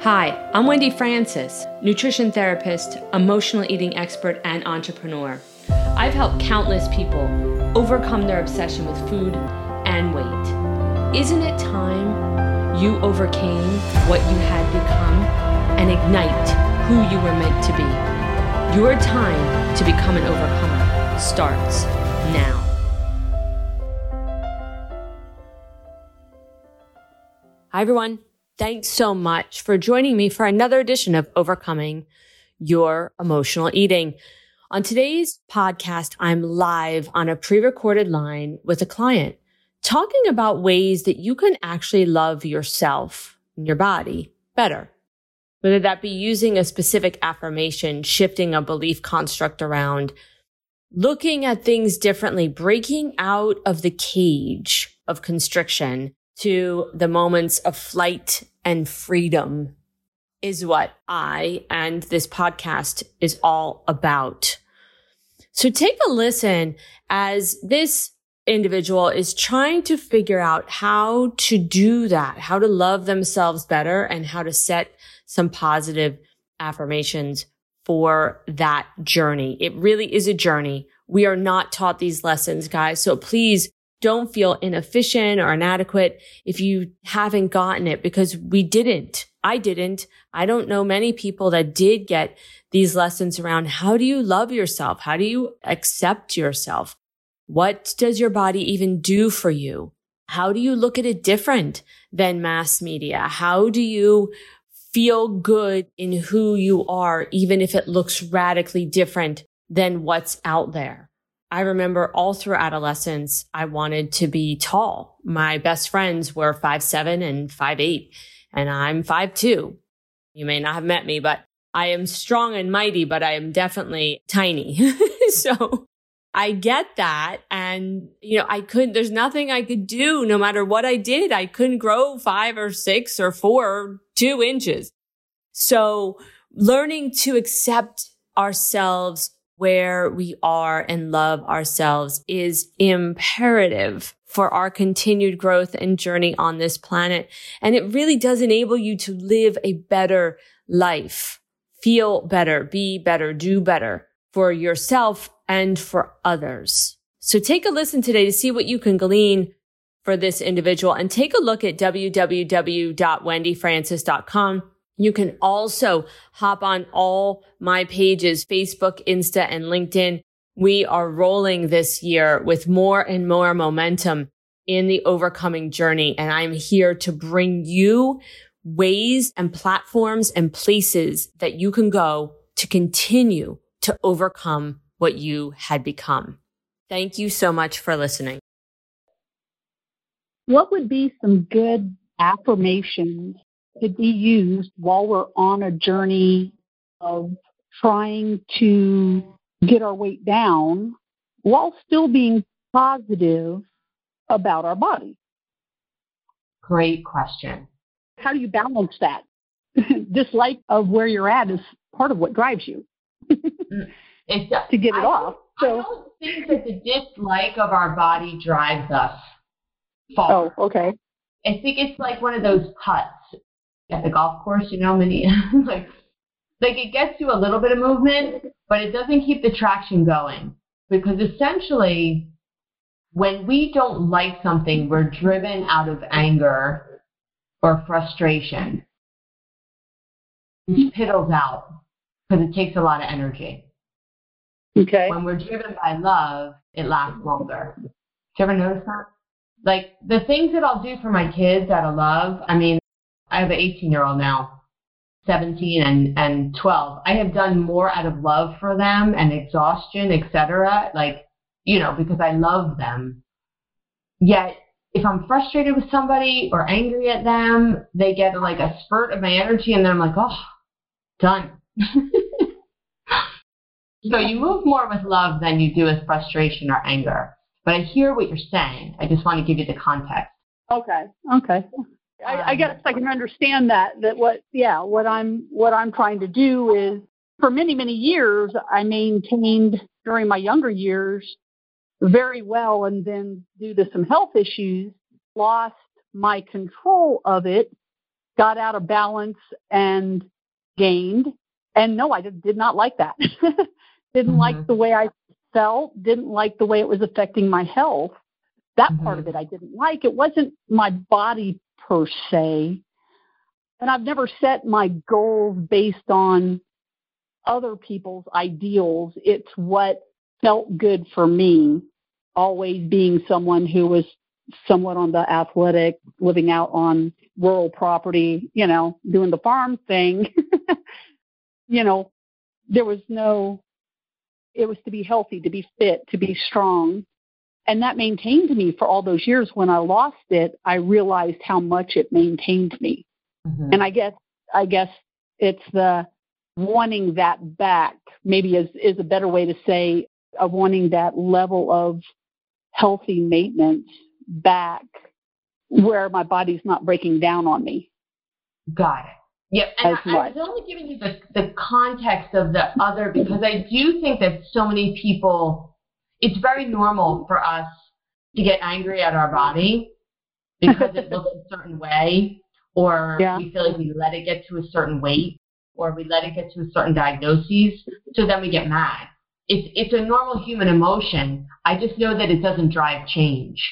Hi, I'm Wendi Francis, nutrition therapist, emotional eating expert, and entrepreneur. I've helped countless people overcome their obsession with food and weight. Isn't it time you overcame what you had become and ignite who you were meant to be? Your time to become an overcomer starts now. Hi, everyone. Thanks so much for joining me for another edition of Overcoming Your Emotional Eating. On today's podcast, I'm live on a pre-recorded line with a client talking about ways that you can actually love yourself and your body better. Whether that be using a specific affirmation, shifting a belief construct around, looking at things differently, breaking out of the cage of constriction to the moments of flight and freedom is what I and this podcast is all about. So take a listen as this individual is trying to figure out how to do that, how to love themselves better and how to set some positive affirmations for that journey. It really is a journey. We are not taught these lessons, guys. So please don't feel inefficient or inadequate if you haven't gotten it because we didn't. I didn't. I don't know many people that did get these lessons around how do you love yourself? How do you accept yourself? What does your body even do for you? How do you look at it different than mass media? How do you feel good in who you are, even if it looks radically different than what's out there? I remember all through adolescence, I wanted to be tall. My best friends were five seven and five eight, and I'm five two. You may not have met me, but I am strong and mighty, but I am definitely tiny. so I get that. And, you know, I couldn't, there's nothing I could do no matter what I did. I couldn't grow five or six or four or two inches. So learning to accept ourselves where we are and love ourselves is imperative for our continued growth and journey on this planet. And it really does enable you to live a better life, feel better, be better, do better for yourself and for others. So take a listen today to see what you can glean for this individual and take a look at www.wendifrancis.com you can also hop on all my pages, Facebook, Insta, and LinkedIn. We are rolling this year with more and more momentum in the overcoming journey. And I'm here to bring you ways and platforms and places that you can go to continue to overcome what you had become. Thank you so much for listening. What would be some good affirmations to be used while we're on a journey of trying to get our weight down while still being positive about our body? Great question. How do you balance that? Dislike of where you're at is part of what drives you mm, to get it I off. So, I don't think that the dislike of our body drives us far. Oh, okay. I think it's like one of those cuts at the golf course, you know, many like like it gets you a little bit of movement, but it doesn't keep the traction going. Because essentially when we don't like something, we're driven out of anger or frustration. It piddles out because it takes a lot of energy. Okay. When we're driven by love, it lasts longer. Did you ever notice that? Like the things that I'll do for my kids out of love, I mean, I have an 18 year old now, 17 and, and 12. I have done more out of love for them and exhaustion, etc. Like, you know, because I love them. Yet, if I'm frustrated with somebody or angry at them, they get like a spurt of my energy and then I'm like, oh, done. so you move more with love than you do with frustration or anger. But I hear what you're saying. I just want to give you the context. Okay. Okay. I, I guess I can understand that. That what, yeah, what I'm what I'm trying to do is, for many many years, I maintained during my younger years very well, and then due to some health issues, lost my control of it got out of balance and gained. And no, I did, did not like that. didn't mm-hmm. like the way I felt, didn't like the way it was affecting my health. That mm-hmm. part of it I didn't like. It wasn't my body per se. And I've never set my goals based on other people's ideals. It's what felt good for me, always being someone who was somewhat on the athletic, living out on rural property, you know, doing the farm thing. you know, there was no, it was to be healthy, to be fit, to be strong. And that maintained me for all those years. When I lost it, I realized how much it maintained me. Mm-hmm. And I guess, I guess it's the wanting that back, maybe is, is a better way to say of wanting that level of healthy maintenance back where my body's not breaking down on me. Got it. Yep. And I, I, was only giving you the, the context of the other because I do think that so many people, it's very normal for us to get angry at our body because it looks a certain way or yeah. we feel like we let it get to a certain weight or we let it get to a certain diagnosis. So then we get mad. It's, it's a normal human emotion. I just know that it doesn't drive change.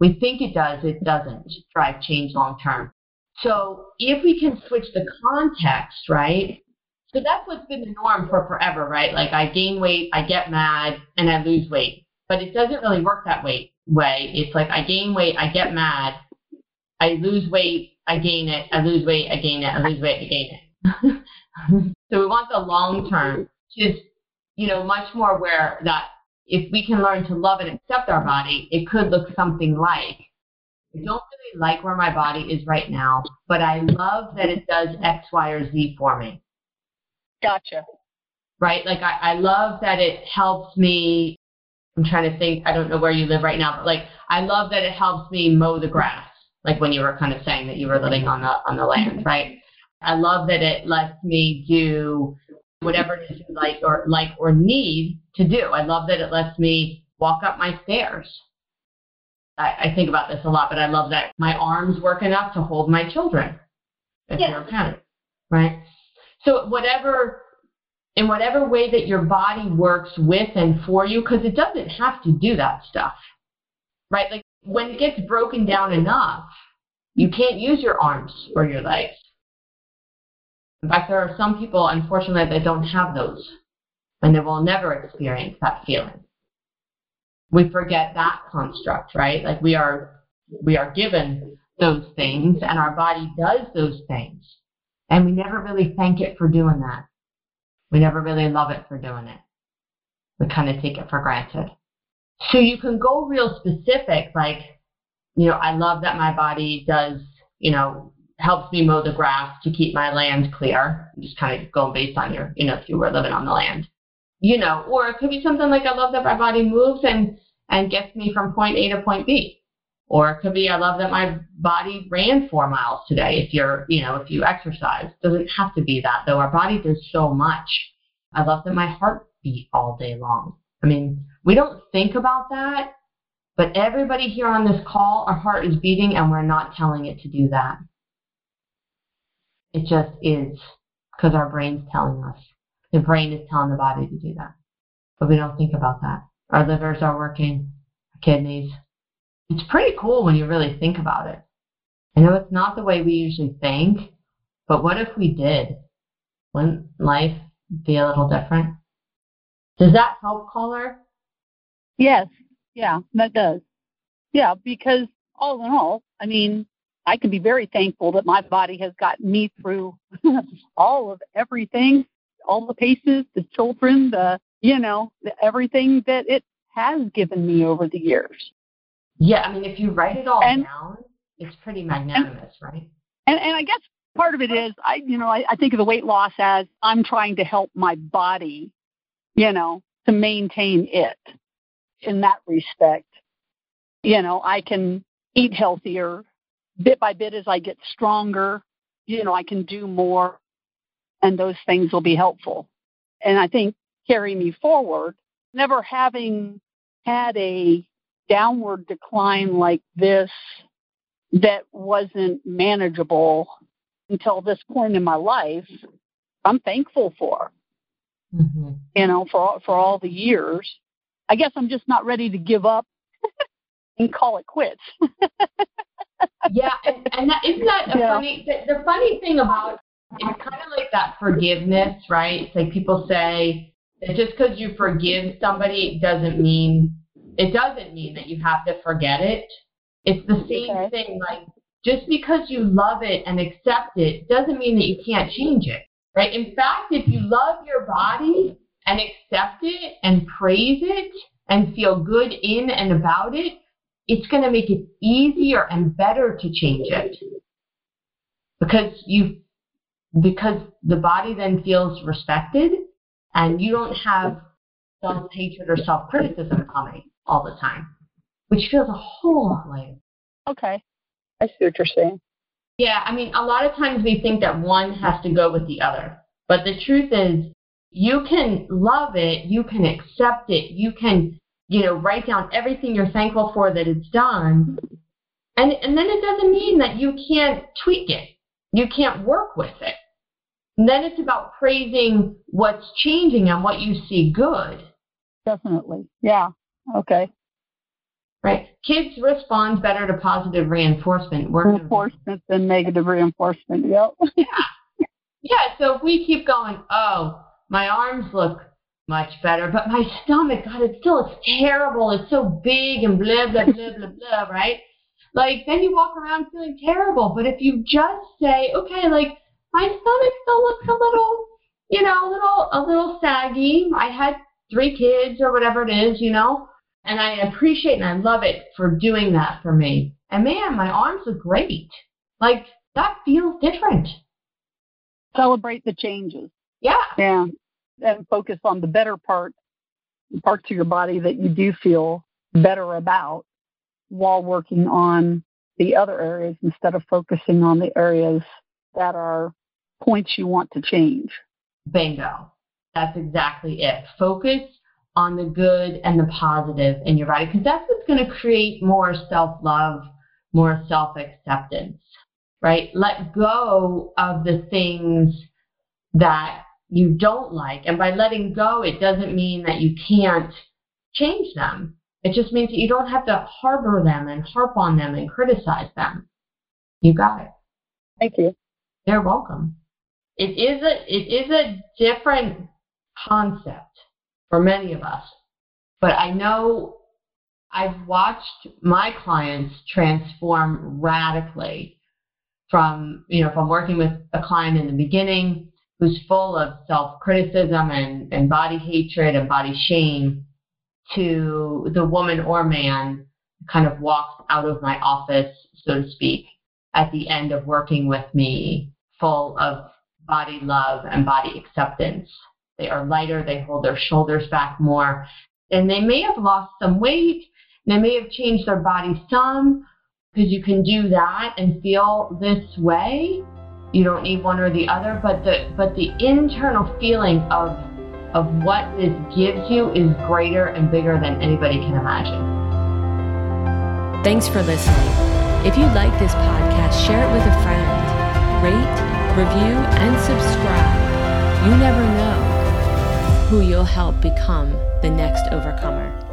We think it does, it doesn't drive change long term. So if we can switch the context, right? So that's what's been the norm for forever, right? Like I gain weight, I get mad, and I lose weight. But it doesn't really work that way. Way it's like I gain weight, I get mad, I lose weight, I gain it, I lose weight, I gain it, I lose weight, I gain it. so we want the long term, just you know, much more where that if we can learn to love and accept our body, it could look something like I don't really like where my body is right now, but I love that it does X, Y, or Z for me. Gotcha. Right? Like I, I love that it helps me. I'm trying to think. I don't know where you live right now, but like I love that it helps me mow the grass. Like when you were kind of saying that you were living on the on the land, right? I love that it lets me do whatever it is you like or like or need to do. I love that it lets me walk up my stairs. I, I think about this a lot, but I love that my arms work enough to hold my children if yeah. you're a parent, right? So whatever in whatever way that your body works with and for you, because it doesn't have to do that stuff, right? Like when it gets broken down enough, you can't use your arms or your legs. In fact, there are some people, unfortunately, that don't have those, and they will never experience that feeling. We forget that construct, right? Like we are, we are given those things, and our body does those things, and we never really thank it for doing that. We never really love it for doing it. We kind of take it for granted. So you can go real specific, like, you know, I love that my body does, you know, helps me mow the grass to keep my land clear. I'm just kind of going based on your, you know, if you were living on the land. You know, or it could be something like I love that my body moves and and gets me from point A to point B. Or it could be I love that my body ran four miles today. If you're, you know, if you exercise, doesn't have to be that though. Our body does so much. I love that my heart beat all day long. I mean, we don't think about that, but everybody here on this call, our heart is beating and we're not telling it to do that. It just is because our brain's telling us. The brain is telling the body to do that. But we don't think about that. Our livers are working, our kidneys. It's pretty cool when you really think about it. I know it's not the way we usually think, but what if we did? Wouldn't life be a little different? Does that help, caller? Yes. Yeah, that does. Yeah, because all in all, I mean, I can be very thankful that my body has gotten me through all of everything, all the paces, the children, the, you know, the, everything that it has given me over the years. Yeah, I mean, if you write it all and, down, it's pretty magnanimous, and, right? And, and I guess part of it is, I, you know, I, I think of the weight loss as I'm trying to help my body, you know, to maintain it in that respect. You know, I can eat healthier, bit by bit as I get stronger, you know, I can do more and those things will be helpful. And I think carry me forward, never having had a downward decline like this that wasn't manageable until this point in my life, I'm thankful for. Mm-hmm. You know, for for all the years. I guess I'm just not ready to give up and call it quits. yeah, and, and that, isn't that a yeah. funny? The, the funny thing about it's kind of like that forgiveness, right? It's like people say that just because you forgive somebody doesn't mean it doesn't mean that you have to forget it. It's the same okay. thing. Like just because you love it and accept it doesn't mean that you can't change it, right? In fact, if you love your body and accept it and praise it and feel good in and about it, it's going to make it easier and better to change it because you because the body then feels respected and you don't have self hatred or self criticism coming all the time, which feels a whole lot lighter. Okay. I see what you're saying. Yeah, I mean, a lot of times we think that one has to go with the other. But the truth is, you can love it, you can accept it, you can, you know, write down everything you're thankful for that it's done. And, and then it doesn't mean that you can't tweak it. You can't work with it. And then it's about praising what's changing and what you see good. Definitely. Yeah. Okay. Right. Kids respond better to positive reinforcement. reinforcement than negative reinforcement. Yep. yeah. Yeah. So if we keep going, oh, my arms look much better, but my stomach, God, it still it's terrible. It's so big and blah blah blah blah blah. Right. Like then you walk around feeling terrible. But if you just say, okay, like my stomach still looks a little, you know, a little a little saggy. I had three kids or whatever it is, you know and I appreciate and I love it for doing that for me. And man, my arms look great. Like that feels different. Celebrate the changes. Yeah. Yeah. And focus on the better part, parts of your body that you do feel better about while working on the other areas instead of focusing on the areas that are points you want to change. Bingo. That's exactly it. Focus on the good and the positive in your body because that's what's going to create more self love, more self acceptance, right? Let go of the things that you don't like. And by letting go, it doesn't mean that you can't change them. It just means that you don't have to harbor them and harp on them and criticize them. You got it. Thank you. You're welcome. It is a it is a different concept for many of us. But I know I've watched my clients transform radically from, you know, from working with a client in the beginning who's full of self-criticism and, and body hatred and body shame to the woman or man kind of walks out of my office, so to speak, at the end of working with me full of body love and body acceptance they are lighter, they hold their shoulders back more, and they may have lost some weight, they may have changed their body some, because you can do that and feel this way. You don't need one or the other, but the but the internal feeling of of what this gives you is greater and bigger than anybody can imagine. Thanks for listening. If you like this podcast, share it with a friend. Rate, review, and subscribe. You never know who you'll help become the next overcomer.